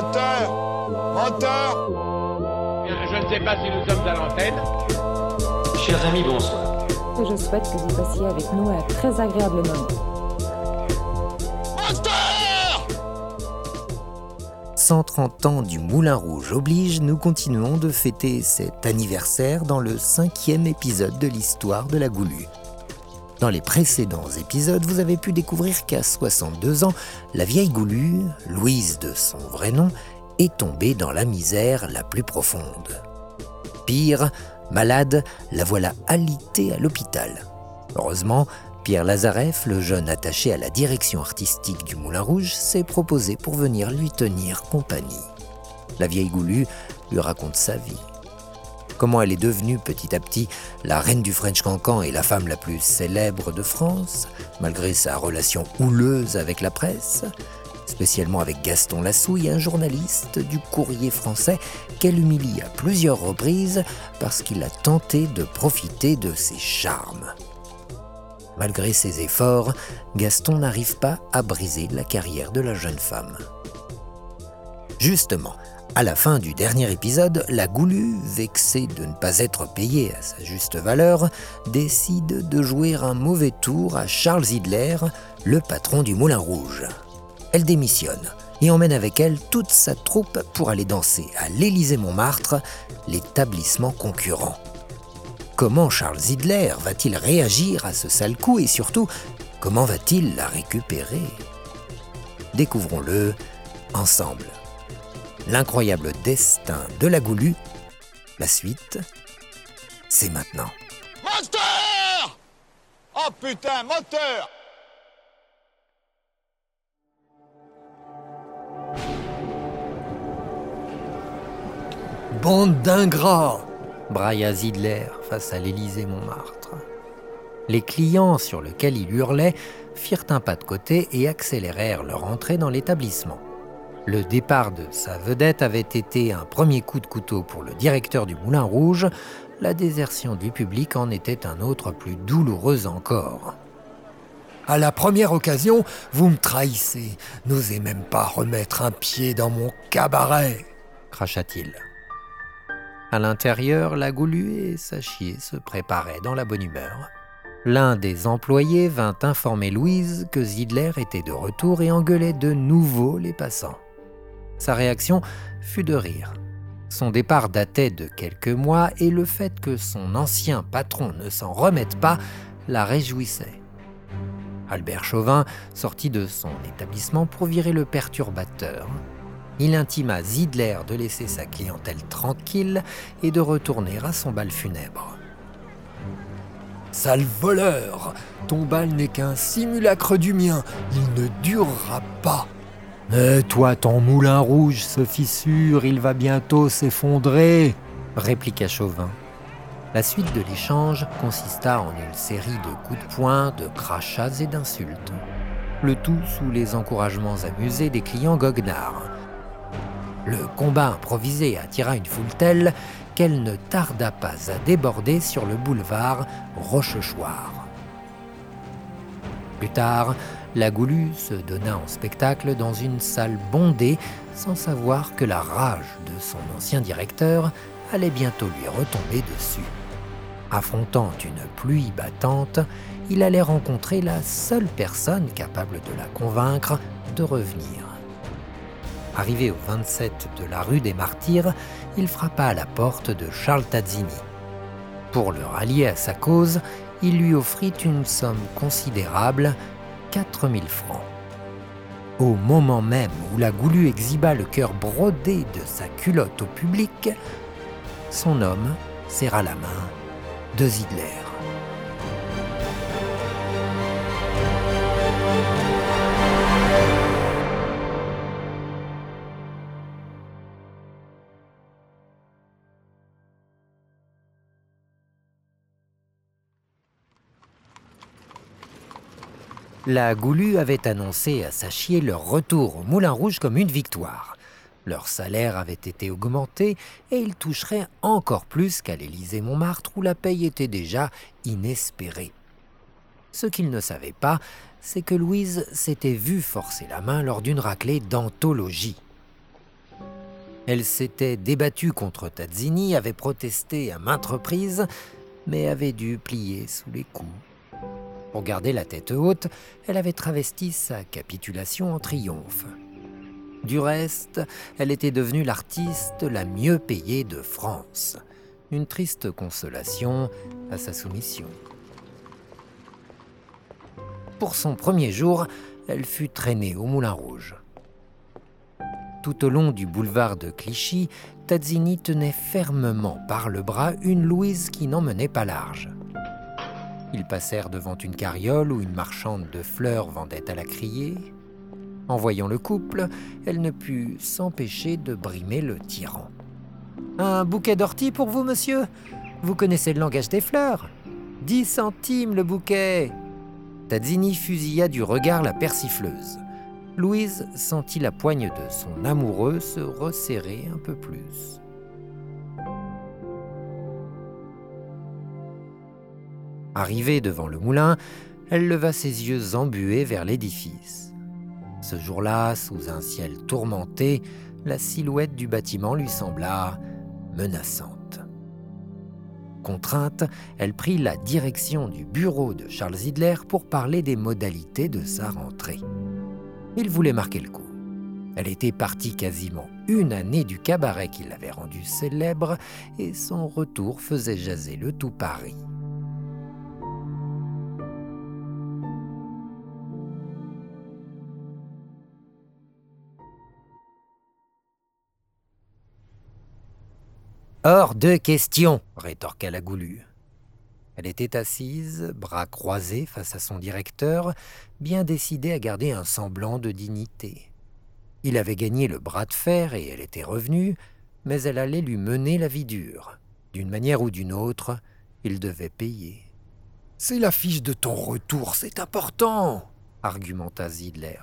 Moteur Moteur Je ne sais pas si nous sommes à l'antenne. Chers amis, bonsoir. Je souhaite que vous passiez avec nous un très agréable moment. Moteur 130 ans du Moulin Rouge oblige, nous continuons de fêter cet anniversaire dans le cinquième épisode de l'histoire de la Goulue. Dans les précédents épisodes, vous avez pu découvrir qu'à 62 ans, la vieille Goulue, Louise de son vrai nom, est tombée dans la misère la plus profonde. Pire, malade, la voilà alitée à l'hôpital. Heureusement, Pierre Lazareff, le jeune attaché à la direction artistique du Moulin Rouge, s'est proposé pour venir lui tenir compagnie. La vieille Goulue lui raconte sa vie comment elle est devenue petit à petit la reine du French Cancan et la femme la plus célèbre de France, malgré sa relation houleuse avec la presse, spécialement avec Gaston Lassouille, un journaliste du courrier français qu'elle humilie à plusieurs reprises parce qu'il a tenté de profiter de ses charmes. Malgré ses efforts, Gaston n'arrive pas à briser la carrière de la jeune femme. Justement, à la fin du dernier épisode, la Goulue, vexée de ne pas être payée à sa juste valeur, décide de jouer un mauvais tour à Charles Hitler, le patron du Moulin Rouge. Elle démissionne et emmène avec elle toute sa troupe pour aller danser à l'Élysée-Montmartre, l'établissement concurrent. Comment Charles Hitler va-t-il réagir à ce sale coup et surtout, comment va-t-il la récupérer? Découvrons-le ensemble. L'incroyable destin de la Goulue. La suite, c'est maintenant. Moteur Oh putain, moteur Bande d'ingrats brailla Zidler face à l'Élysée Montmartre. Les clients sur lesquels il hurlait firent un pas de côté et accélérèrent leur entrée dans l'établissement. Le départ de sa vedette avait été un premier coup de couteau pour le directeur du Moulin Rouge, la désertion du public en était un autre plus douloureux encore. À la première occasion, vous me trahissez. N'osez même pas remettre un pied dans mon cabaret, cracha-t-il. À l'intérieur, la Goulue et Sachier se préparaient dans la bonne humeur. L'un des employés vint informer Louise que Zidler était de retour et engueulait de nouveau les passants. Sa réaction fut de rire. Son départ datait de quelques mois et le fait que son ancien patron ne s'en remette pas la réjouissait. Albert Chauvin sortit de son établissement pour virer le perturbateur. Il intima Zidler de laisser sa clientèle tranquille et de retourner à son bal funèbre. Sale voleur Ton bal n'est qu'un simulacre du mien, il ne durera pas mais toi, ton moulin rouge se fissure, il va bientôt s'effondrer, répliqua Chauvin. La suite de l'échange consista en une série de coups de poing, de crachats et d'insultes. Le tout sous les encouragements amusés des clients goguenards. Le combat improvisé attira une foule telle qu'elle ne tarda pas à déborder sur le boulevard Rochechouart. Plus tard, la Goulue se donna en spectacle dans une salle bondée sans savoir que la rage de son ancien directeur allait bientôt lui retomber dessus. Affrontant une pluie battante, il allait rencontrer la seule personne capable de la convaincre de revenir. Arrivé au 27 de la rue des Martyrs, il frappa à la porte de Charles Tazzini. Pour le rallier à sa cause, il lui offrit une somme considérable 4000 francs. Au moment même où la Goulue exhiba le cœur brodé de sa culotte au public, son homme serra la main de Zidler. La Goulue avait annoncé à Sachier leur retour au Moulin Rouge comme une victoire. Leur salaire avait été augmenté et ils toucheraient encore plus qu'à l'Élysée-Montmartre où la paye était déjà inespérée. Ce qu'ils ne savaient pas, c'est que Louise s'était vue forcer la main lors d'une raclée d'anthologie. Elle s'était débattue contre Tazzini, avait protesté à maintes reprises, mais avait dû plier sous les coups. Pour garder la tête haute, elle avait travesti sa capitulation en triomphe. Du reste, elle était devenue l'artiste la mieux payée de France. Une triste consolation à sa soumission. Pour son premier jour, elle fut traînée au Moulin Rouge. Tout au long du boulevard de Clichy, Tazzini tenait fermement par le bras une Louise qui n'en menait pas large. Ils passèrent devant une carriole où une marchande de fleurs vendait à la criée. En voyant le couple, elle ne put s'empêcher de brimer le tyran. Un bouquet d'orties pour vous, monsieur? Vous connaissez le langage des fleurs? Dix centimes le bouquet Tazzini fusilla du regard la persifleuse. Louise sentit la poigne de son amoureux se resserrer un peu plus. Arrivée devant le moulin, elle leva ses yeux embués vers l'édifice. Ce jour-là, sous un ciel tourmenté, la silhouette du bâtiment lui sembla menaçante. Contrainte, elle prit la direction du bureau de Charles Hitler pour parler des modalités de sa rentrée. Il voulait marquer le coup. Elle était partie quasiment une année du cabaret qui l'avait rendue célèbre et son retour faisait jaser le tout Paris. Hors de question, rétorqua la goulue. Elle était assise, bras croisés face à son directeur, bien décidée à garder un semblant de dignité. Il avait gagné le bras de fer et elle était revenue, mais elle allait lui mener la vie dure. D'une manière ou d'une autre, il devait payer. C'est l'affiche de ton retour, c'est important, argumenta Zidler.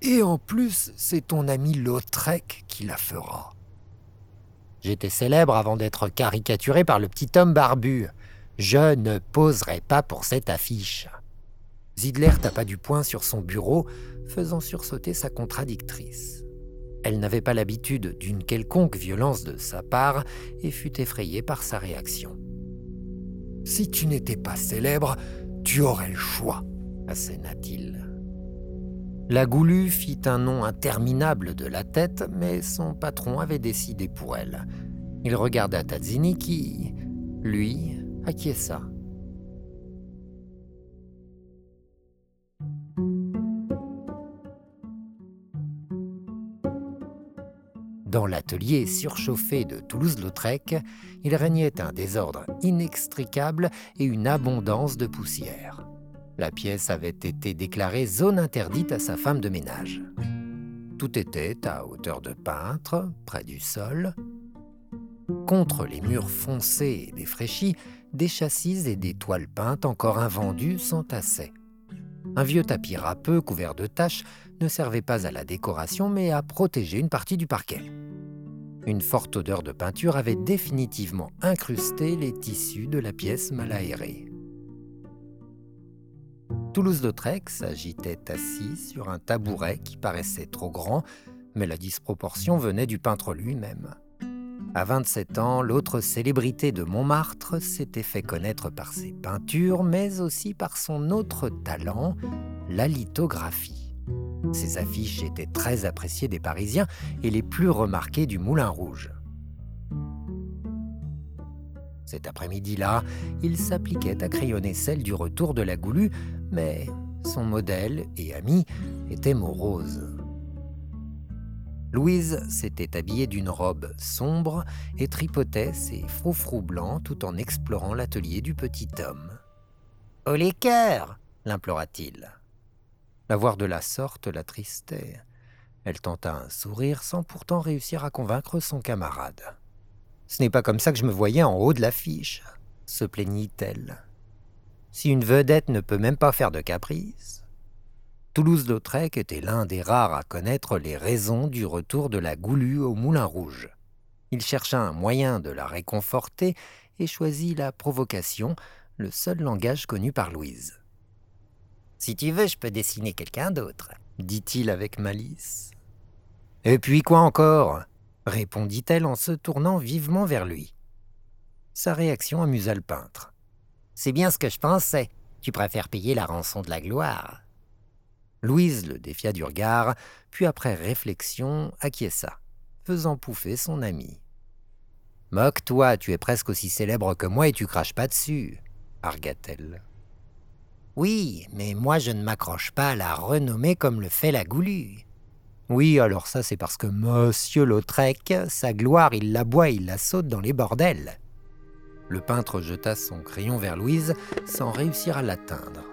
Et en plus, c'est ton ami Lautrec qui la fera. J'étais célèbre avant d'être caricaturé par le petit homme barbu. Je ne poserai pas pour cette affiche. Zidler tapa du poing sur son bureau, faisant sursauter sa contradictrice. Elle n'avait pas l'habitude d'une quelconque violence de sa part et fut effrayée par sa réaction. Si tu n'étais pas célèbre, tu aurais le choix, asséna-t-il. La goulue fit un nom interminable de la tête, mais son patron avait décidé pour elle. Il regarda Tazzini qui, lui, acquiesça. Dans l'atelier surchauffé de Toulouse-Lautrec, il régnait un désordre inextricable et une abondance de poussière. La pièce avait été déclarée zone interdite à sa femme de ménage. Tout était à hauteur de peintre, près du sol. Contre les murs foncés et défraîchis, des châssis et des toiles peintes encore invendues s'entassaient. Un vieux tapis râpeux couvert de taches ne servait pas à la décoration mais à protéger une partie du parquet. Une forte odeur de peinture avait définitivement incrusté les tissus de la pièce mal aérée. Toulouse-Lautrec s'agitait assis sur un tabouret qui paraissait trop grand, mais la disproportion venait du peintre lui-même. À 27 ans, l'autre célébrité de Montmartre s'était fait connaître par ses peintures, mais aussi par son autre talent, la lithographie. Ses affiches étaient très appréciées des Parisiens et les plus remarquées du Moulin Rouge. Cet après-midi-là, il s'appliquait à crayonner celle du retour de la Goulue, mais son modèle et ami était morose. Louise s'était habillée d'une robe sombre et tripotait ses froufrous blancs tout en explorant l'atelier du petit homme. Oh les cœurs l'implora-t-il. La voir de la sorte l'attristait. Elle tenta un sourire sans pourtant réussir à convaincre son camarade. Ce n'est pas comme ça que je me voyais en haut de l'affiche, se plaignit-elle. Si une vedette ne peut même pas faire de caprice. Toulouse-Lautrec était l'un des rares à connaître les raisons du retour de la Goulue au Moulin Rouge. Il chercha un moyen de la réconforter et choisit la provocation, le seul langage connu par Louise. Si tu veux, je peux dessiner quelqu'un d'autre, dit-il avec malice. Et puis quoi encore? répondit-elle en se tournant vivement vers lui. Sa réaction amusa le peintre. C'est bien ce que je pensais. Tu préfères payer la rançon de la gloire. Louise le défia du regard, puis après réflexion acquiesça, faisant pouffer son ami. Moque-toi, tu es presque aussi célèbre que moi et tu craches pas dessus, argua-t-elle. Oui, mais moi je ne m'accroche pas à la renommée comme le fait la goulue. Oui, alors ça c'est parce que Monsieur Lautrec, sa gloire, il la boit, il la saute dans les bordels. Le peintre jeta son crayon vers Louise sans réussir à l'atteindre.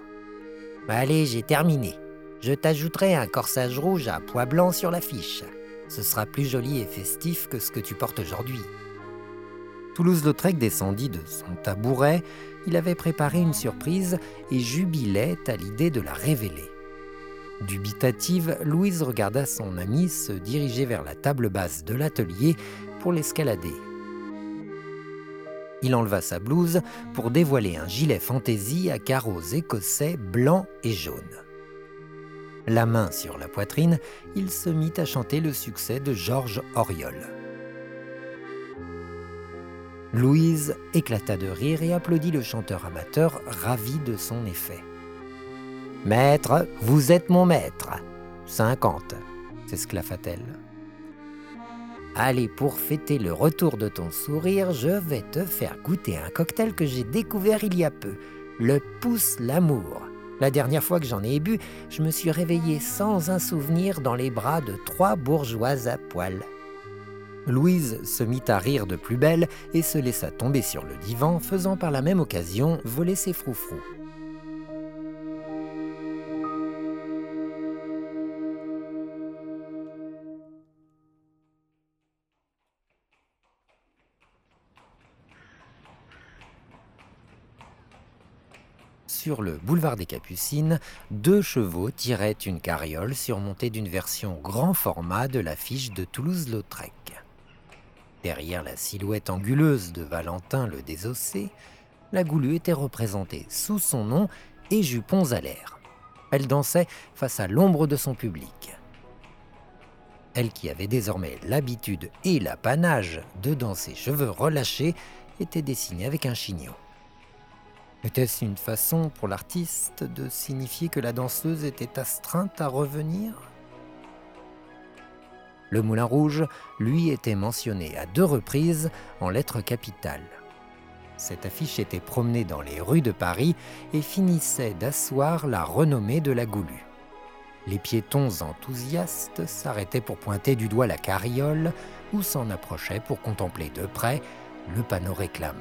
Allez, j'ai terminé. Je t'ajouterai un corsage rouge à pois blanc sur l'affiche. Ce sera plus joli et festif que ce que tu portes aujourd'hui. Toulouse-Lautrec descendit de son tabouret. Il avait préparé une surprise et jubilait à l'idée de la révéler. Dubitative, Louise regarda son amie se diriger vers la table basse de l'atelier pour l'escalader. Il enleva sa blouse pour dévoiler un gilet fantaisie à carreaux écossais blancs et jaunes. La main sur la poitrine, il se mit à chanter le succès de Georges Auriol. Louise éclata de rire et applaudit le chanteur amateur, ravi de son effet. Maître, vous êtes mon maître. Cinquante, s'esclaffa-t-elle. Allez, pour fêter le retour de ton sourire, je vais te faire goûter un cocktail que j'ai découvert il y a peu, le pouce l'amour. La dernière fois que j'en ai bu, je me suis réveillé sans un souvenir dans les bras de trois bourgeoises à poil. Louise se mit à rire de plus belle et se laissa tomber sur le divan, faisant par la même occasion voler ses froufrous. Sur le boulevard des Capucines, deux chevaux tiraient une carriole surmontée d'une version grand format de l'affiche de Toulouse-Lautrec. Derrière la silhouette anguleuse de Valentin le Désossé, la Goulue était représentée sous son nom et jupons à l'air. Elle dansait face à l'ombre de son public. Elle qui avait désormais l'habitude et l'apanage de danser cheveux relâchés était dessinée avec un chignon. Était-ce une façon pour l'artiste de signifier que la danseuse était astreinte à revenir? Le Moulin Rouge, lui, était mentionné à deux reprises en lettres capitales. Cette affiche était promenée dans les rues de Paris et finissait d'asseoir la renommée de la Goulue. Les piétons enthousiastes s'arrêtaient pour pointer du doigt la carriole ou s'en approchaient pour contempler de près le panneau réclame.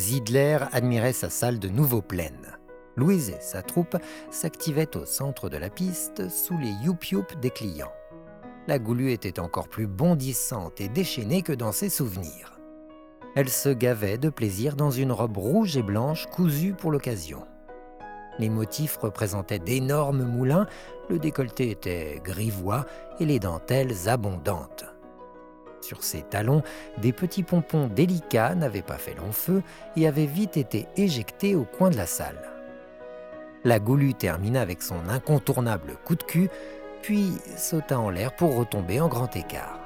Zidler admirait sa salle de nouveau pleine. Louise et sa troupe s'activaient au centre de la piste sous les youp-youp des clients. La Goulue était encore plus bondissante et déchaînée que dans ses souvenirs. Elle se gavait de plaisir dans une robe rouge et blanche cousue pour l'occasion. Les motifs représentaient d'énormes moulins, le décolleté était grivois et les dentelles abondantes. Sur ses talons, des petits pompons délicats n'avaient pas fait long feu et avaient vite été éjectés au coin de la salle. La Goulue termina avec son incontournable coup de cul, puis sauta en l'air pour retomber en grand écart.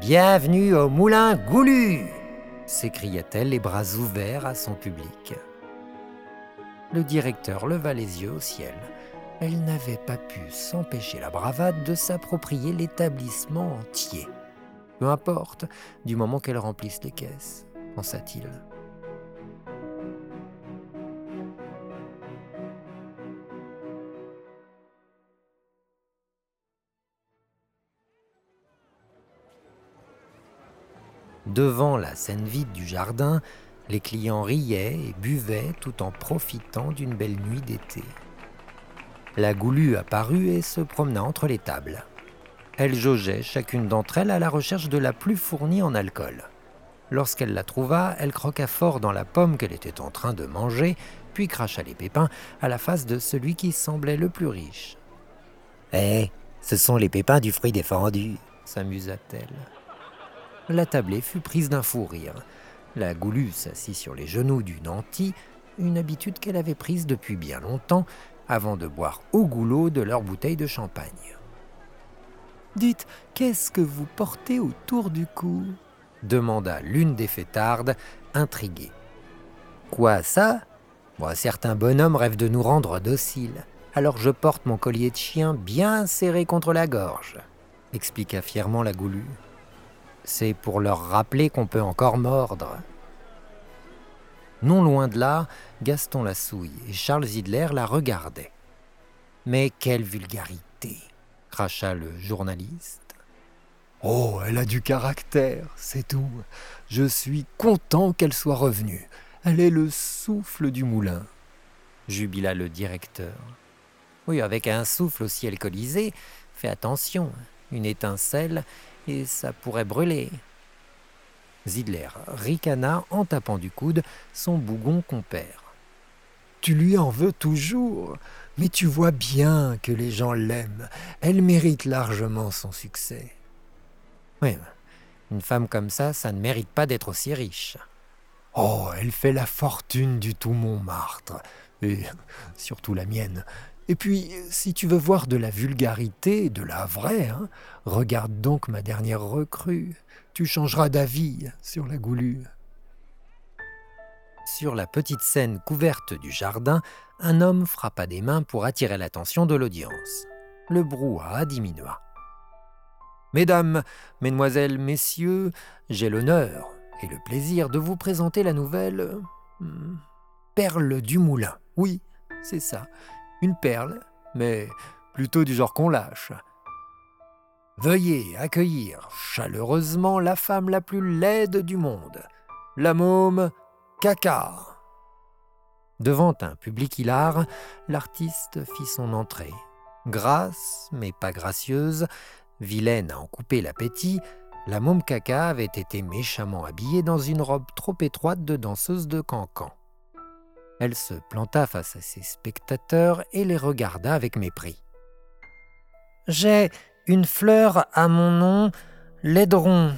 Bienvenue au moulin Goulu s'écria-t-elle les bras ouverts à son public. Le directeur leva les yeux au ciel elle n'avait pas pu s'empêcher la bravade de s'approprier l'établissement entier. Peu importe, du moment qu'elle remplisse les caisses, pensa-t-il. Devant la scène vide du jardin, les clients riaient et buvaient tout en profitant d'une belle nuit d'été. La goulue apparut et se promena entre les tables. Elle jaugeait chacune d'entre elles à la recherche de la plus fournie en alcool. Lorsqu'elle la trouva, elle croqua fort dans la pomme qu'elle était en train de manger, puis cracha les pépins à la face de celui qui semblait le plus riche. Eh, ce sont les pépins du fruit défendu, s'amusa-t-elle. La tablée fut prise d'un fou rire. La goulue s'assit sur les genoux du nanti, une habitude qu'elle avait prise depuis bien longtemps avant de boire au goulot de leur bouteille de champagne. Dites, qu'est-ce que vous portez autour du cou? demanda l'une des fêtardes, intriguée. Quoi, ça? Moi, Certains bonhommes rêvent de nous rendre dociles, alors je porte mon collier de chien bien serré contre la gorge, expliqua fièrement la goulue. C'est pour leur rappeler qu'on peut encore mordre. Non loin de là, Gaston la souille et Charles Zidler la regardaient. Mais quelle vulgarité cracha le journaliste. Oh, elle a du caractère, c'est tout. Je suis content qu'elle soit revenue. Elle est le souffle du moulin, jubila le directeur. Oui, avec un souffle aussi alcoolisé, fais attention, une étincelle et ça pourrait brûler. Zidler ricana en tapant du coude son bougon compère. Tu lui en veux toujours, mais tu vois bien que les gens l'aiment. Elle mérite largement son succès. Oui, une femme comme ça, ça ne mérite pas d'être aussi riche. Oh, elle fait la fortune du tout Montmartre, et surtout la mienne. Et puis, si tu veux voir de la vulgarité, de la vraie, hein, regarde donc ma dernière recrue. Tu changeras d'avis sur la goulue. Sur la petite scène couverte du jardin, un homme frappa des mains pour attirer l'attention de l'audience. Le brouhaha diminua. Mesdames, Mesdemoiselles, Messieurs, j'ai l'honneur et le plaisir de vous présenter la nouvelle hmm, Perle du Moulin. Oui, c'est ça, une perle, mais plutôt du genre qu'on lâche. Veuillez accueillir chaleureusement la femme la plus laide du monde, la môme Caca. Devant un public hilar, l'artiste fit son entrée. Grasse, mais pas gracieuse, vilaine à en couper l'appétit, la môme caca avait été méchamment habillée dans une robe trop étroite de danseuse de cancan. Elle se planta face à ses spectateurs et les regarda avec mépris. J'ai une fleur à mon nom, l'aideron,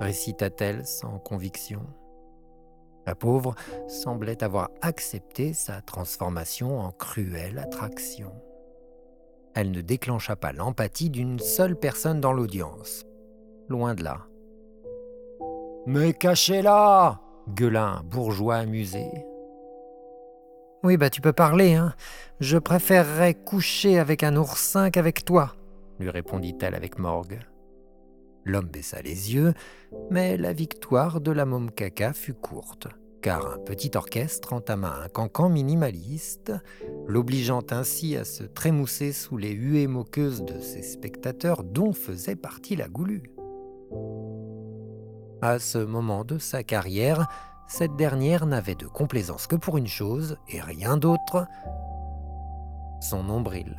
récita-t-elle sans conviction. La pauvre semblait avoir accepté sa transformation en cruelle attraction. Elle ne déclencha pas l'empathie d'une seule personne dans l'audience. Loin de là. Mais cachez-la gueula un bourgeois amusé. Oui, bah tu peux parler, hein. Je préférerais coucher avec un oursin qu'avec toi, lui répondit-elle avec morgue. L'homme baissa les yeux, mais la victoire de la môme fut courte, car un petit orchestre entama un cancan minimaliste, l'obligeant ainsi à se trémousser sous les huées moqueuses de ses spectateurs dont faisait partie la goulue. À ce moment de sa carrière, cette dernière n'avait de complaisance que pour une chose et rien d'autre, son nombril.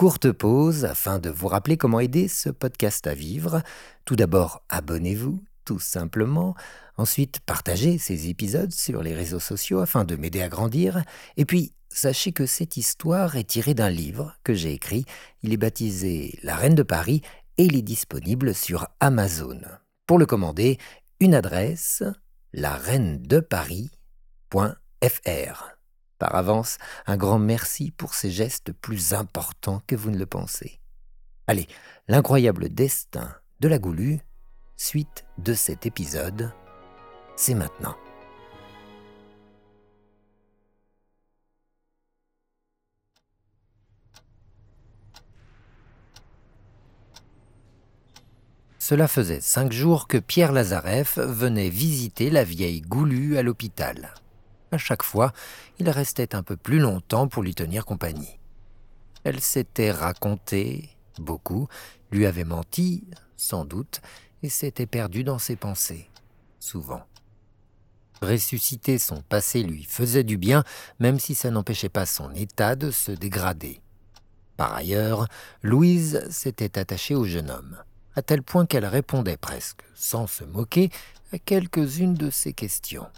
Courte pause afin de vous rappeler comment aider ce podcast à vivre. Tout d'abord, abonnez-vous, tout simplement. Ensuite, partagez ces épisodes sur les réseaux sociaux afin de m'aider à grandir. Et puis, sachez que cette histoire est tirée d'un livre que j'ai écrit. Il est baptisé La Reine de Paris et il est disponible sur Amazon. Pour le commander, une adresse lareinedeparis.fr. Par avance, un grand merci pour ces gestes plus importants que vous ne le pensez. Allez, l'incroyable destin de la Goulue, suite de cet épisode, c'est maintenant. Cela faisait cinq jours que Pierre Lazareff venait visiter la vieille Goulue à l'hôpital. À chaque fois, il restait un peu plus longtemps pour lui tenir compagnie. Elle s'était racontée beaucoup, lui avait menti, sans doute, et s'était perdue dans ses pensées, souvent. Ressusciter son passé lui faisait du bien, même si ça n'empêchait pas son état de se dégrader. Par ailleurs, Louise s'était attachée au jeune homme, à tel point qu'elle répondait presque, sans se moquer, à quelques-unes de ses questions.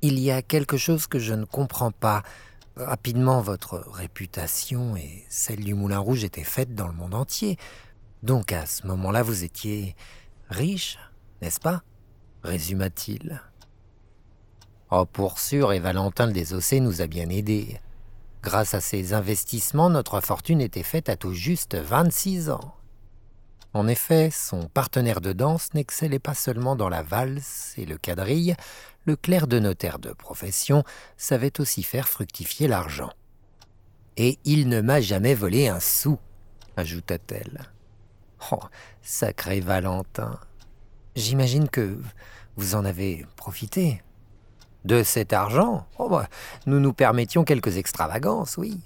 Il y a quelque chose que je ne comprends pas. Rapidement, votre réputation et celle du Moulin Rouge étaient faites dans le monde entier. Donc à ce moment-là, vous étiez riche, n'est-ce pas? Résuma-t-il. Oh, pour sûr, et Valentin le Désossé nous a bien aidés. Grâce à ses investissements, notre fortune était faite à tout juste 26 ans. En effet, son partenaire de danse n'excellait pas seulement dans la valse et le quadrille, le clerc de notaire de profession savait aussi faire fructifier l'argent. Et il ne m'a jamais volé un sou, ajouta-t-elle. Oh, sacré Valentin. J'imagine que vous en avez profité. De cet argent oh, bah, Nous nous permettions quelques extravagances, oui.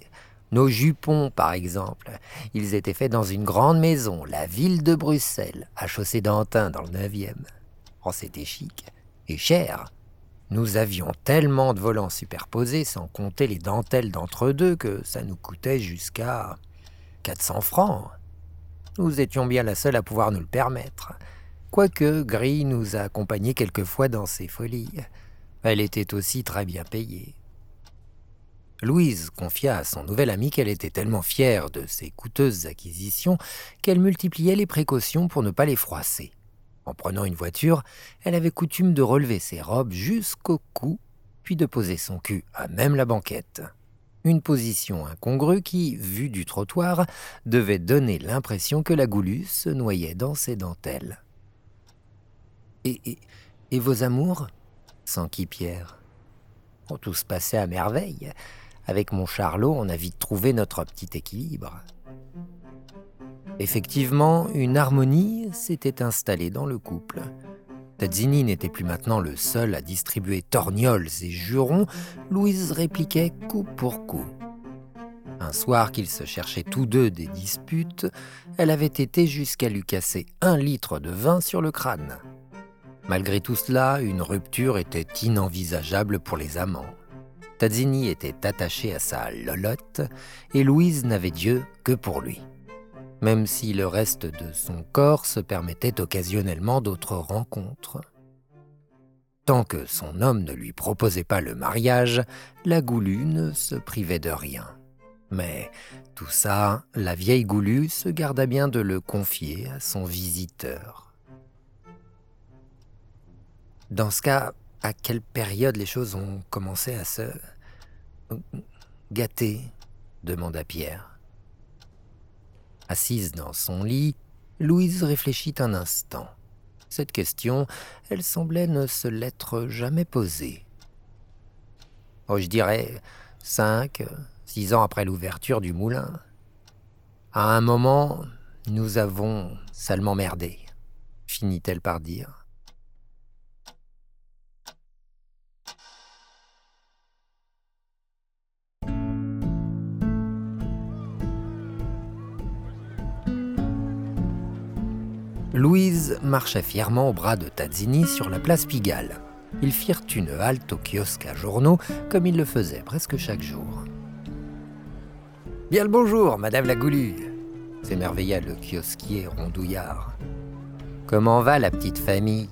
Nos jupons, par exemple, ils étaient faits dans une grande maison, la ville de Bruxelles, à Chaussée d'Antin, dans le 9e. Oh, c'était chic et cher. Nous avions tellement de volants superposés, sans compter les dentelles d'entre deux, que ça nous coûtait jusqu'à 400 francs. Nous étions bien la seule à pouvoir nous le permettre. Quoique Gris nous a accompagnés quelquefois dans ses folies. Elle était aussi très bien payée. Louise confia à son nouvel ami qu'elle était tellement fière de ses coûteuses acquisitions qu'elle multipliait les précautions pour ne pas les froisser. En prenant une voiture, elle avait coutume de relever ses robes jusqu'au cou, puis de poser son cul à même la banquette. Une position incongrue qui, vue du trottoir, devait donner l'impression que la goulue se noyait dans ses dentelles. Et, vos amours? s'enquit Pierre. Oh, tout se passait à merveille. Avec mon Charlot, on a vite trouvé notre petit équilibre. Effectivement, une harmonie s'était installée dans le couple. Tazzini n'était plus maintenant le seul à distribuer torgnoles et jurons, Louise répliquait coup pour coup. Un soir qu'ils se cherchaient tous deux des disputes, elle avait été jusqu'à lui casser un litre de vin sur le crâne. Malgré tout cela, une rupture était inenvisageable pour les amants. Tazzini était attaché à sa lolotte et Louise n'avait Dieu que pour lui. Même si le reste de son corps se permettait occasionnellement d'autres rencontres. Tant que son homme ne lui proposait pas le mariage, la goulue ne se privait de rien. Mais tout ça, la vieille goulue se garda bien de le confier à son visiteur. Dans ce cas, à quelle période les choses ont commencé à se gâter? demanda Pierre. Assise dans son lit, Louise réfléchit un instant. Cette question, elle semblait ne se l'être jamais posée. Oh, je dirais cinq, six ans après l'ouverture du moulin. À un moment, nous avons salement merdé, finit-elle par dire. Louise marchait fièrement au bras de Tazzini sur la place Pigalle. Ils firent une halte au kiosque à journaux, comme ils le faisaient presque chaque jour. Bien le bonjour, Madame la Goulue s'émerveilla le kiosquier rondouillard. Comment va la petite famille?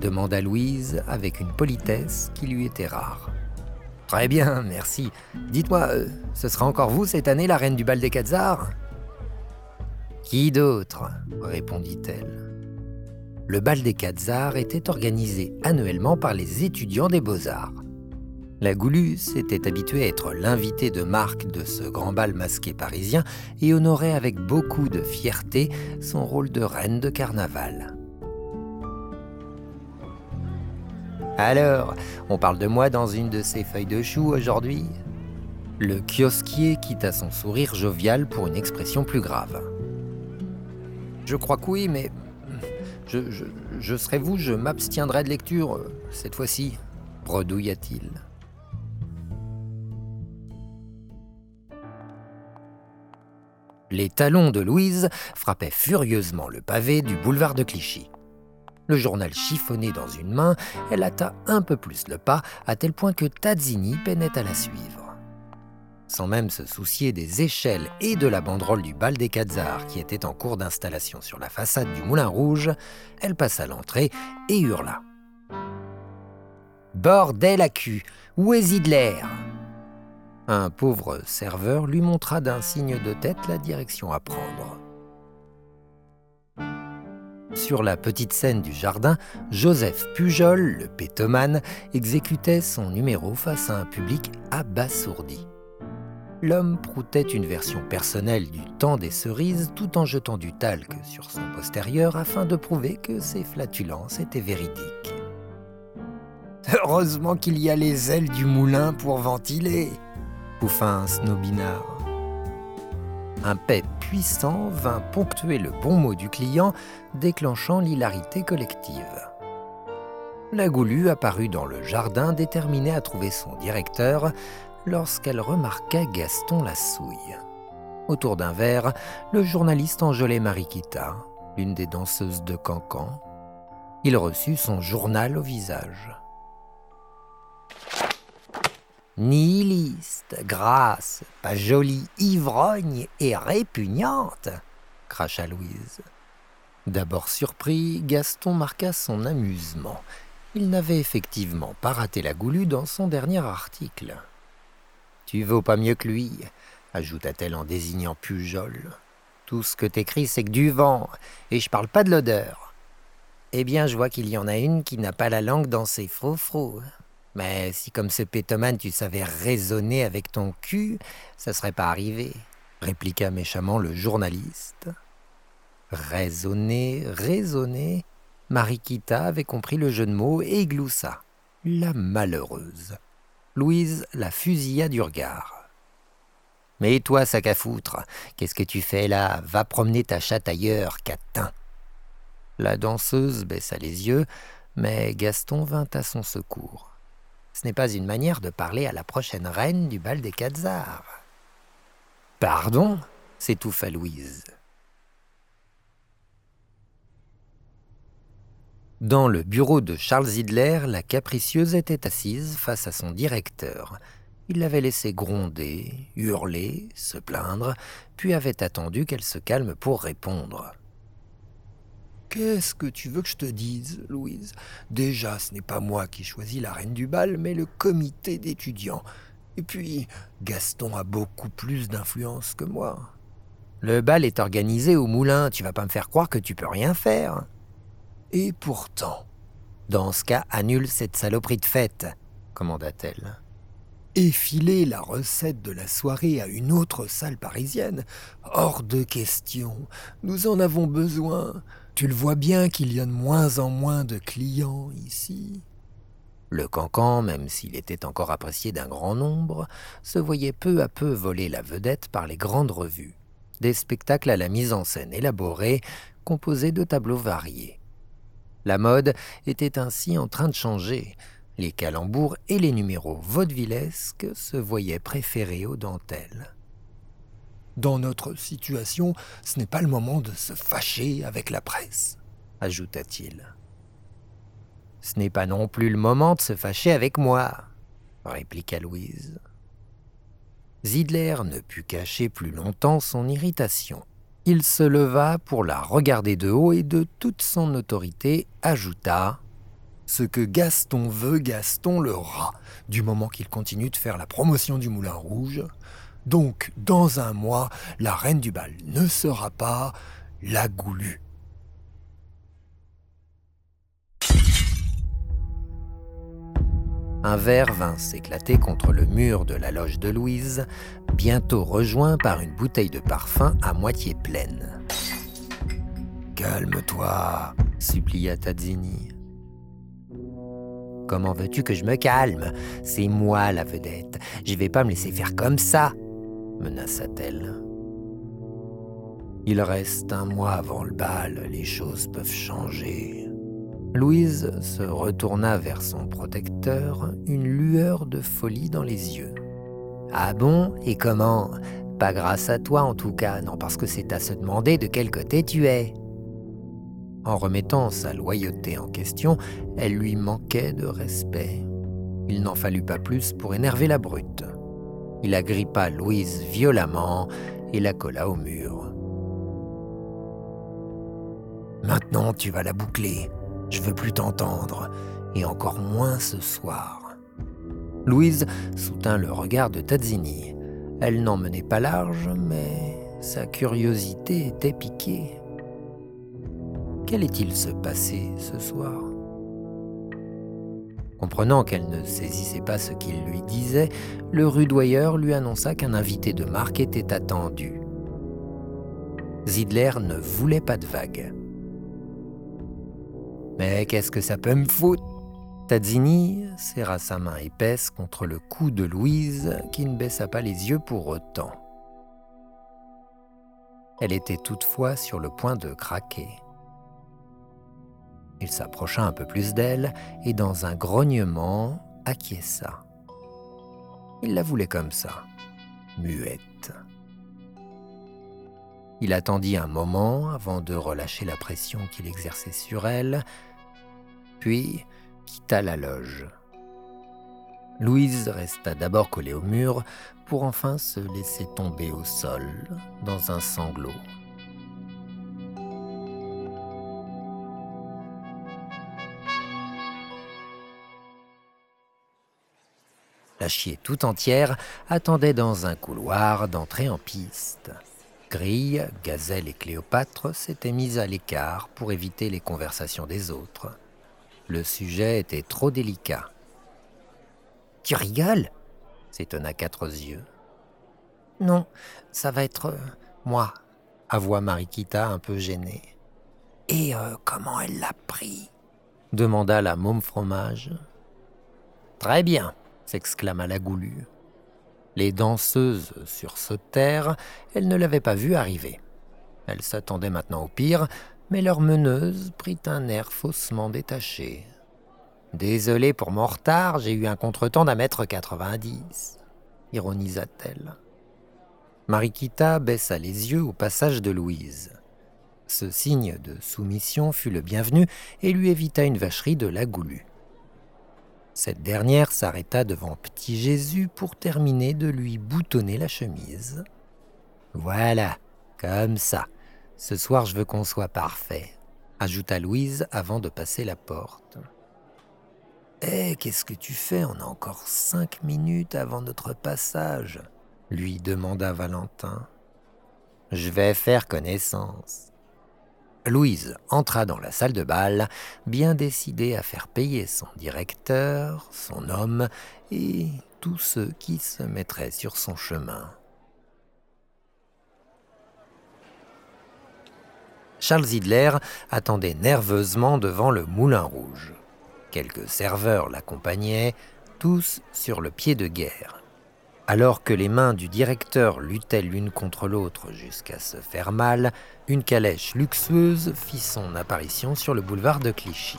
demanda Louise avec une politesse qui lui était rare. Très bien, merci. Dites-moi, euh, ce sera encore vous cette année la reine du bal des Quatzars qui d'autre? répondit-elle. Le bal des Quatzars était organisé annuellement par les étudiants des beaux-arts. La Goulue s'était habituée à être l'invité de marque de ce grand bal masqué parisien et honorait avec beaucoup de fierté son rôle de reine de carnaval. Alors, on parle de moi dans une de ces feuilles de chou aujourd'hui? Le kiosquier quitta son sourire jovial pour une expression plus grave. Je crois que oui, mais je, serai vous, je m'abstiendrai de lecture euh, cette fois-ci, bredouilla-t-il. Les talons de Louise frappaient furieusement le pavé du boulevard de Clichy. Le journal chiffonné dans une main, elle hâta un peu plus le pas, à tel point que Tazzini peinait à la suivre sans même se soucier des échelles et de la banderole du bal des Quatzars qui était en cours d'installation sur la façade du Moulin Rouge, elle passa l'entrée et hurla. Bordel à cul, où est Zidler? Un pauvre serveur lui montra d'un signe de tête la direction à prendre. Sur la petite scène du jardin, Joseph Pujol, le pétomane, exécutait son numéro face à un public abasourdi. L'homme proutait une version personnelle du temps des cerises tout en jetant du talc sur son postérieur afin de prouver que ses flatulences étaient véridiques. Heureusement qu'il y a les ailes du moulin pour ventiler, pouffa un snobinard un paix puissant vint ponctuer le bon mot du client, déclenchant l'hilarité collective. La goulue apparut dans le jardin déterminée à trouver son directeur lorsqu'elle remarqua Gaston la souille. Autour d'un verre, le journaliste enjolait Mariquita, l'une des danseuses de Cancan. Il reçut son journal au visage. Nihiliste, grasse, pas jolie, ivrogne et répugnante, cracha Louise. D'abord surpris, Gaston marqua son amusement. Il n'avait effectivement pas raté la goulue dans son dernier article. Tu vaux pas mieux que lui, ajouta-t-elle en désignant Pujol. Tout ce que t'écris, c'est que du vent, et je parle pas de l'odeur. Eh bien, je vois qu'il y en a une qui n'a pas la langue dans ses faux-faux. Mais si comme ce pétomane tu savais raisonner avec ton cul, ça serait pas arrivé, répliqua méchamment le journaliste. Raisonner, raisonner. Mariquita avait compris le jeu de mots et gloussa. La malheureuse. Louise la fusilla du regard. Mais toi, sac à foutre, qu'est-ce que tu fais là? Va promener ta chatte ailleurs, catin. La danseuse baissa les yeux, mais Gaston vint à son secours. Ce n'est pas une manière de parler à la prochaine reine du bal des Quetzars. Pardon s'étouffa Louise. Dans le bureau de Charles Hidler, la capricieuse était assise face à son directeur. Il l'avait laissé gronder, hurler, se plaindre, puis avait attendu qu'elle se calme pour répondre. Qu'est-ce que tu veux que je te dise, Louise? Déjà, ce n'est pas moi qui choisis la reine du bal, mais le comité d'étudiants. Et puis, Gaston a beaucoup plus d'influence que moi. Le bal est organisé au moulin, tu vas pas me faire croire que tu peux rien faire. Et pourtant. Dans ce cas, annule cette saloperie de fête, commanda-t-elle. Et filer la recette de la soirée à une autre salle parisienne Hors de question. Nous en avons besoin. Tu le vois bien qu'il y a de moins en moins de clients ici. Le cancan, même s'il était encore apprécié d'un grand nombre, se voyait peu à peu voler la vedette par les grandes revues. Des spectacles à la mise en scène élaborée, composés de tableaux variés. La mode était ainsi en train de changer. Les calembours et les numéros vaudevillesques se voyaient préférés aux dentelles. Dans notre situation, ce n'est pas le moment de se fâcher avec la presse, ajouta-t-il. Ce n'est pas non plus le moment de se fâcher avec moi, répliqua Louise. Zidler ne put cacher plus longtemps son irritation. Il se leva pour la regarder de haut et de toute son autorité ajouta Ce que Gaston veut, Gaston le rat, du moment qu'il continue de faire la promotion du Moulin Rouge, donc, dans un mois, la reine du bal ne sera pas la goulue. Un verre vint s'éclater contre le mur de la loge de Louise, bientôt rejoint par une bouteille de parfum à moitié pleine. Calme-toi, supplia Tazzini. Comment veux-tu que je me calme? C'est moi la vedette. Je vais pas me laisser faire comme ça menaça-t-elle. Il reste un mois avant le bal, les choses peuvent changer. Louise se retourna vers son protecteur, une lueur de folie dans les yeux. Ah bon? Et comment? Pas grâce à toi en tout cas, non parce que c'est à se demander de quel côté tu es. En remettant sa loyauté en question, elle lui manquait de respect. Il n'en fallut pas plus pour énerver la brute. Il agrippa Louise violemment et la colla au mur. Maintenant, tu vas la boucler. Je veux plus t'entendre, et encore moins ce soir. Louise soutint le regard de Tazzini. Elle n'en menait pas large, mais sa curiosité était piquée. Qu'allait-il se passer ce soir? Comprenant qu'elle ne saisissait pas ce qu'il lui disait, le rudoyeur lui annonça qu'un invité de marque était attendu. Zidler ne voulait pas de vagues. Mais qu'est-ce que ça peut me foutre? Tazzini serra sa main épaisse contre le cou de Louise, qui ne baissa pas les yeux pour autant. Elle était toutefois sur le point de craquer. Il s'approcha un peu plus d'elle et dans un grognement acquiesça. Il la voulait comme ça, muette. Il attendit un moment avant de relâcher la pression qu'il exerçait sur elle, puis quitta la loge. Louise resta d'abord collée au mur pour enfin se laisser tomber au sol dans un sanglot. La chier tout entière attendait dans un couloir d'entrée en piste. Grille, Gazelle et Cléopâtre s'étaient mises à l'écart pour éviter les conversations des autres. Le sujet était trop délicat. Tu rigoles? s'étonna quatre yeux. Non, ça va être euh, moi, avoua Mariquita un peu gênée. Et euh, comment elle l'a pris? demanda la môme fromage. Très bien, s'exclama la goulue. Les danseuses sursautèrent, elles ne l'avaient pas vu arriver. Elles s'attendaient maintenant au pire, mais leur meneuse prit un air faussement détaché. Désolé pour mon retard, j'ai eu un contretemps d'un mètre quatre-vingt-dix, ironisa-t-elle. Mariquita baissa les yeux au passage de Louise. Ce signe de soumission fut le bienvenu et lui évita une vacherie de la goulue. Cette dernière s'arrêta devant Petit Jésus pour terminer de lui boutonner la chemise. Voilà, comme ça. Ce soir, je veux qu'on soit parfait, ajouta Louise avant de passer la porte. Eh, qu'est-ce que tu fais? On a encore cinq minutes avant notre passage, lui demanda Valentin. Je vais faire connaissance. Louise entra dans la salle de bal, bien décidée à faire payer son directeur, son homme et tous ceux qui se mettraient sur son chemin. Charles Hidler attendait nerveusement devant le Moulin Rouge. Quelques serveurs l'accompagnaient, tous sur le pied de guerre. Alors que les mains du directeur luttaient l'une contre l'autre jusqu'à se faire mal, une calèche luxueuse fit son apparition sur le boulevard de Clichy.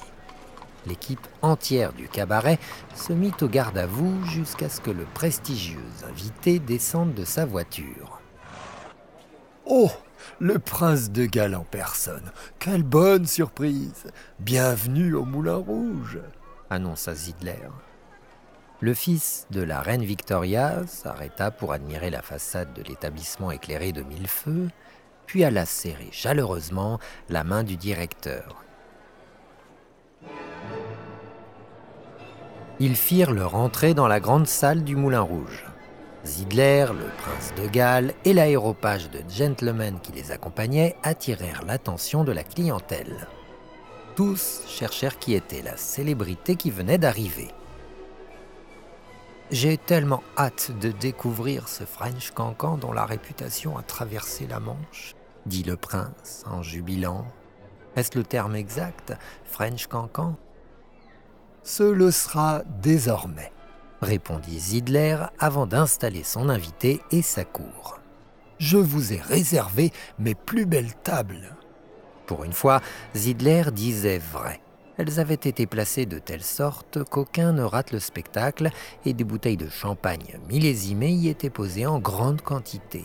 L'équipe entière du cabaret se mit au garde à vous jusqu'à ce que le prestigieux invité descende de sa voiture. Oh le prince de Galles en personne. Quelle bonne surprise Bienvenue au Moulin Rouge annonça Zidler. Le fils de la reine Victoria s'arrêta pour admirer la façade de l'établissement éclairé de mille feux, puis alla serrer chaleureusement la main du directeur. Ils firent leur entrée dans la grande salle du Moulin Rouge. Zidler, le prince de Galles et l'aéropage de gentlemen qui les accompagnaient attirèrent l'attention de la clientèle. Tous cherchèrent qui était la célébrité qui venait d'arriver. J'ai tellement hâte de découvrir ce French cancan dont la réputation a traversé la Manche, dit le prince en jubilant. Est-ce le terme exact, French cancan? Ce le sera désormais répondit Zidler avant d'installer son invité et sa cour. Je vous ai réservé mes plus belles tables. Pour une fois, Zidler disait vrai. Elles avaient été placées de telle sorte qu'aucun ne rate le spectacle et des bouteilles de champagne millésimées y étaient posées en grande quantité.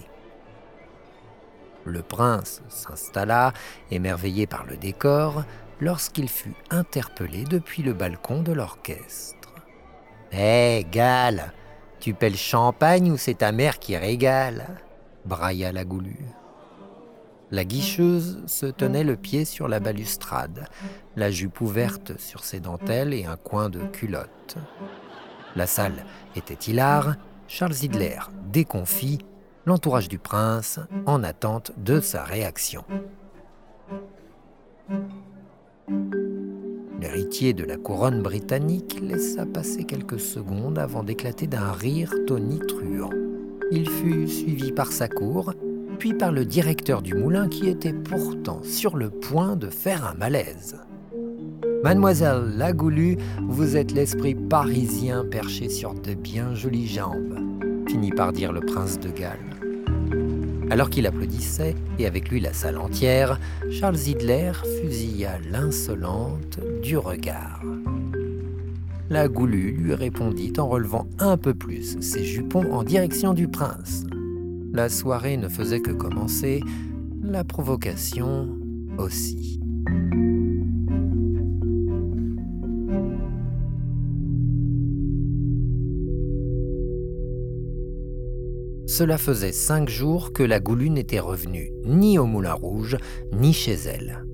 Le prince s'installa, émerveillé par le décor, lorsqu'il fut interpellé depuis le balcon de l'orchestre. Hé, Gale, tu le champagne ou c'est ta mère qui régale? brailla la goulue. La guicheuse se tenait le pied sur la balustrade, la jupe ouverte sur ses dentelles et un coin de culotte. La salle était hilar, Charles Hitler déconfit, l'entourage du prince en attente de sa réaction. L'héritier de la couronne britannique laissa passer quelques secondes avant d'éclater d'un rire tonitruant. Il fut suivi par sa cour, puis par le directeur du moulin qui était pourtant sur le point de faire un malaise. Mademoiselle Lagoulu, vous êtes l'esprit parisien perché sur de bien jolies jambes, finit par dire le prince de Galles. Alors qu'il applaudissait, et avec lui la salle entière, Charles Hitler fusilla l'insolente du regard. La Goulue lui répondit en relevant un peu plus ses jupons en direction du prince. La soirée ne faisait que commencer, la provocation aussi. Cela faisait cinq jours que la Goulue n'était revenue ni au Moulin Rouge, ni chez elle.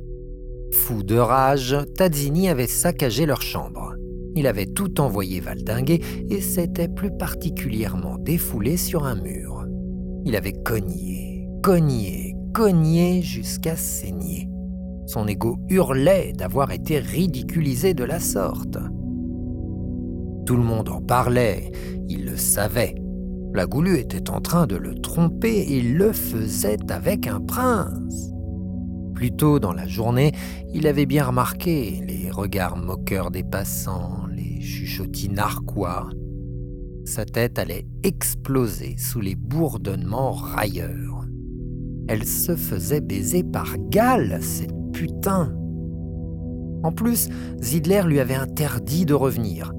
Fou de rage, Tazzini avait saccagé leur chambre. Il avait tout envoyé valdinguer et s'était plus particulièrement défoulé sur un mur. Il avait cogné, cogné, cogné jusqu'à saigner. Son ego hurlait d'avoir été ridiculisé de la sorte. Tout le monde en parlait, il le savait. La Goulue était en train de le tromper et le faisait avec un prince. Plus tôt dans la journée, il avait bien remarqué les regards moqueurs des passants, les chuchotis narquois. Sa tête allait exploser sous les bourdonnements railleurs. Elle se faisait baiser par Gall, cette putain. En plus, Zidler lui avait interdit de revenir.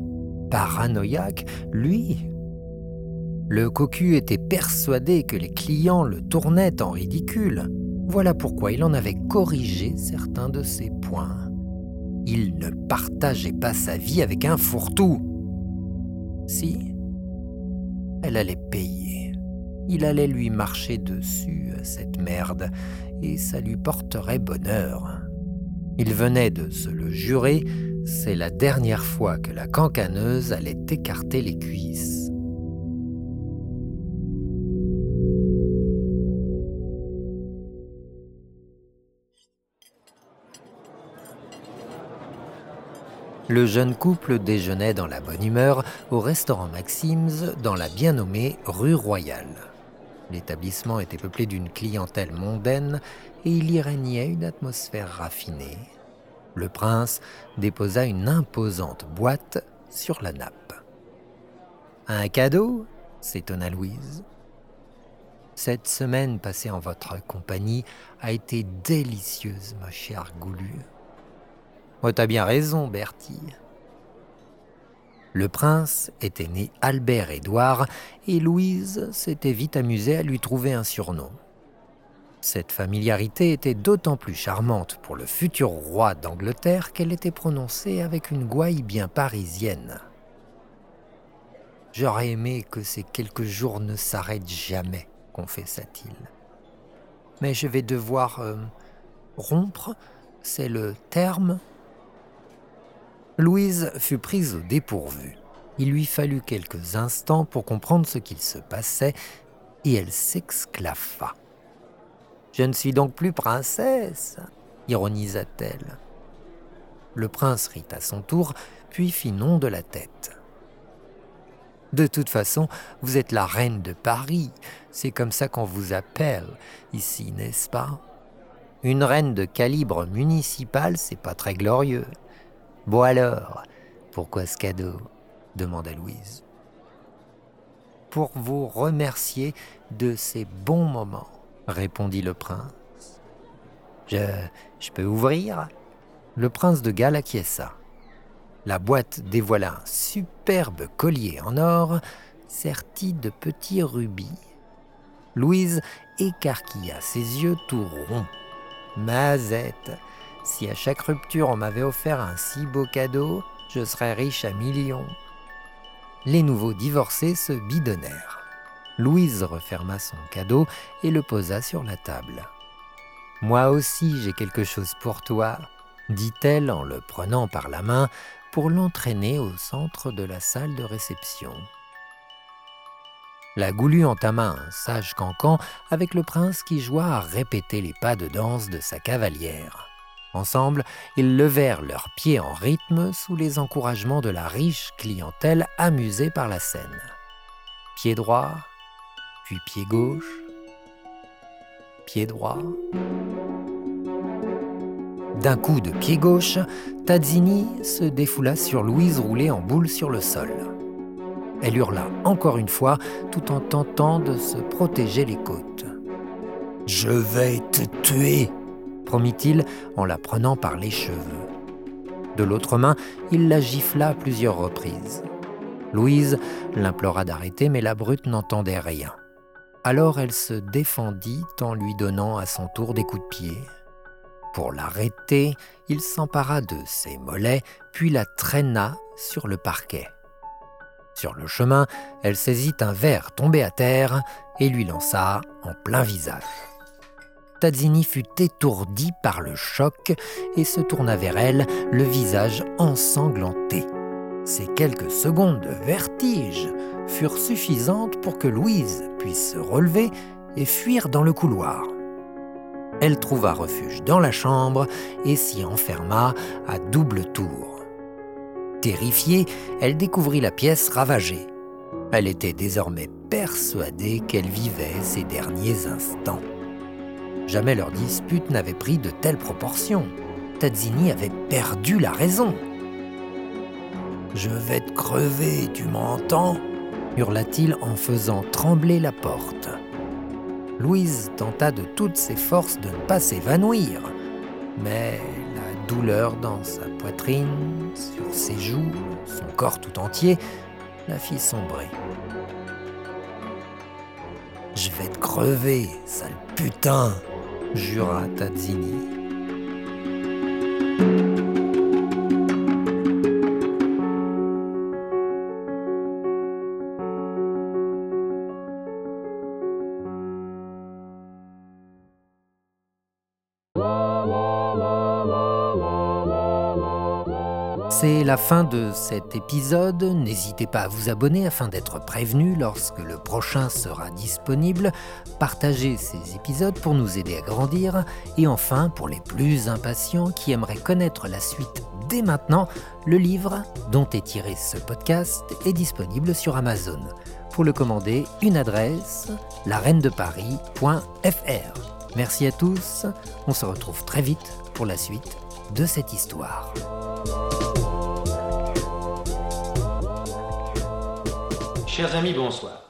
Paranoïaque, lui, le cocu était persuadé que les clients le tournaient en ridicule. Voilà pourquoi il en avait corrigé certains de ses points. Il ne partageait pas sa vie avec un fourre-tout. Si, elle allait payer. Il allait lui marcher dessus, cette merde, et ça lui porterait bonheur. Il venait de se le jurer, c'est la dernière fois que la cancaneuse allait écarter les cuisses. Le jeune couple déjeunait dans la bonne humeur au restaurant Maxim's dans la bien nommée rue Royale. L'établissement était peuplé d'une clientèle mondaine et il y régnait une atmosphère raffinée. Le prince déposa une imposante boîte sur la nappe. Un cadeau? s'étonna Louise. Cette semaine passée en votre compagnie a été délicieuse, ma chère Goulue. Oh, t'as bien raison, Bertie. Le prince était né Albert-Édouard et Louise s'était vite amusée à lui trouver un surnom. Cette familiarité était d'autant plus charmante pour le futur roi d'Angleterre qu'elle était prononcée avec une gouaille bien parisienne. J'aurais aimé que ces quelques jours ne s'arrêtent jamais, confessa-t-il. Mais je vais devoir euh, rompre, c'est le terme Louise fut prise au dépourvu. Il lui fallut quelques instants pour comprendre ce qu'il se passait, et elle s'exclaffa. Je ne suis donc plus princesse, ironisa-t-elle. Le prince rit à son tour, puis fit non de la tête. De toute façon, vous êtes la reine de Paris, c'est comme ça qu'on vous appelle ici, n'est-ce pas? Une reine de calibre municipal, c'est pas très glorieux. Bon alors, pourquoi ce cadeau demanda Louise. Pour vous remercier de ces bons moments, répondit le prince. Je, je peux ouvrir? Le prince de Galles acquiesça. La boîte dévoila un superbe collier en or serti de petits rubis. Louise écarquilla ses yeux tout ronds. Mazette, si à chaque rupture on m'avait offert un si beau cadeau, je serais riche à millions. Les nouveaux divorcés se bidonnèrent. Louise referma son cadeau et le posa sur la table. Moi aussi j'ai quelque chose pour toi, dit-elle en le prenant par la main pour l'entraîner au centre de la salle de réception. La Goulue entama un sage cancan avec le prince qui joua à répéter les pas de danse de sa cavalière. Ensemble, ils levèrent leurs pieds en rythme sous les encouragements de la riche clientèle amusée par la scène. Pied droit, puis pied gauche, pied droit. D'un coup de pied gauche, Tazzini se défoula sur Louise roulée en boule sur le sol. Elle hurla encore une fois tout en tentant de se protéger les côtes. Je vais te tuer, promit-il en la prenant par les cheveux. De l'autre main, il la gifla plusieurs reprises. Louise l'implora d'arrêter, mais la brute n'entendait rien. Alors elle se défendit en lui donnant à son tour des coups de pied. Pour l'arrêter, il s'empara de ses mollets, puis la traîna sur le parquet. Sur le chemin, elle saisit un verre tombé à terre et lui lança en plein visage. Tazzini fut étourdi par le choc et se tourna vers elle, le visage ensanglanté. Ces quelques secondes de vertige furent suffisantes pour que Louise puisse se relever et fuir dans le couloir. Elle trouva refuge dans la chambre et s'y enferma à double tour. Terrifiée, elle découvrit la pièce ravagée. Elle était désormais persuadée qu'elle vivait ses derniers instants. Jamais leur dispute n'avait pris de telles proportions. Tazzini avait perdu la raison. Je vais te crever, tu m'entends? hurla-t-il en faisant trembler la porte. Louise tenta de toutes ses forces de ne pas s'évanouir, mais douleur dans sa poitrine, sur ses joues, son corps tout entier, la fit sombrer. Je vais te crever, sale putain, jura Tazzini. La fin de cet épisode. N'hésitez pas à vous abonner afin d'être prévenu lorsque le prochain sera disponible. Partagez ces épisodes pour nous aider à grandir. Et enfin, pour les plus impatients qui aimeraient connaître la suite dès maintenant, le livre dont est tiré ce podcast est disponible sur Amazon. Pour le commander, une adresse lareinedeparis.fr. Merci à tous. On se retrouve très vite pour la suite de cette histoire. Chers amis, bonsoir.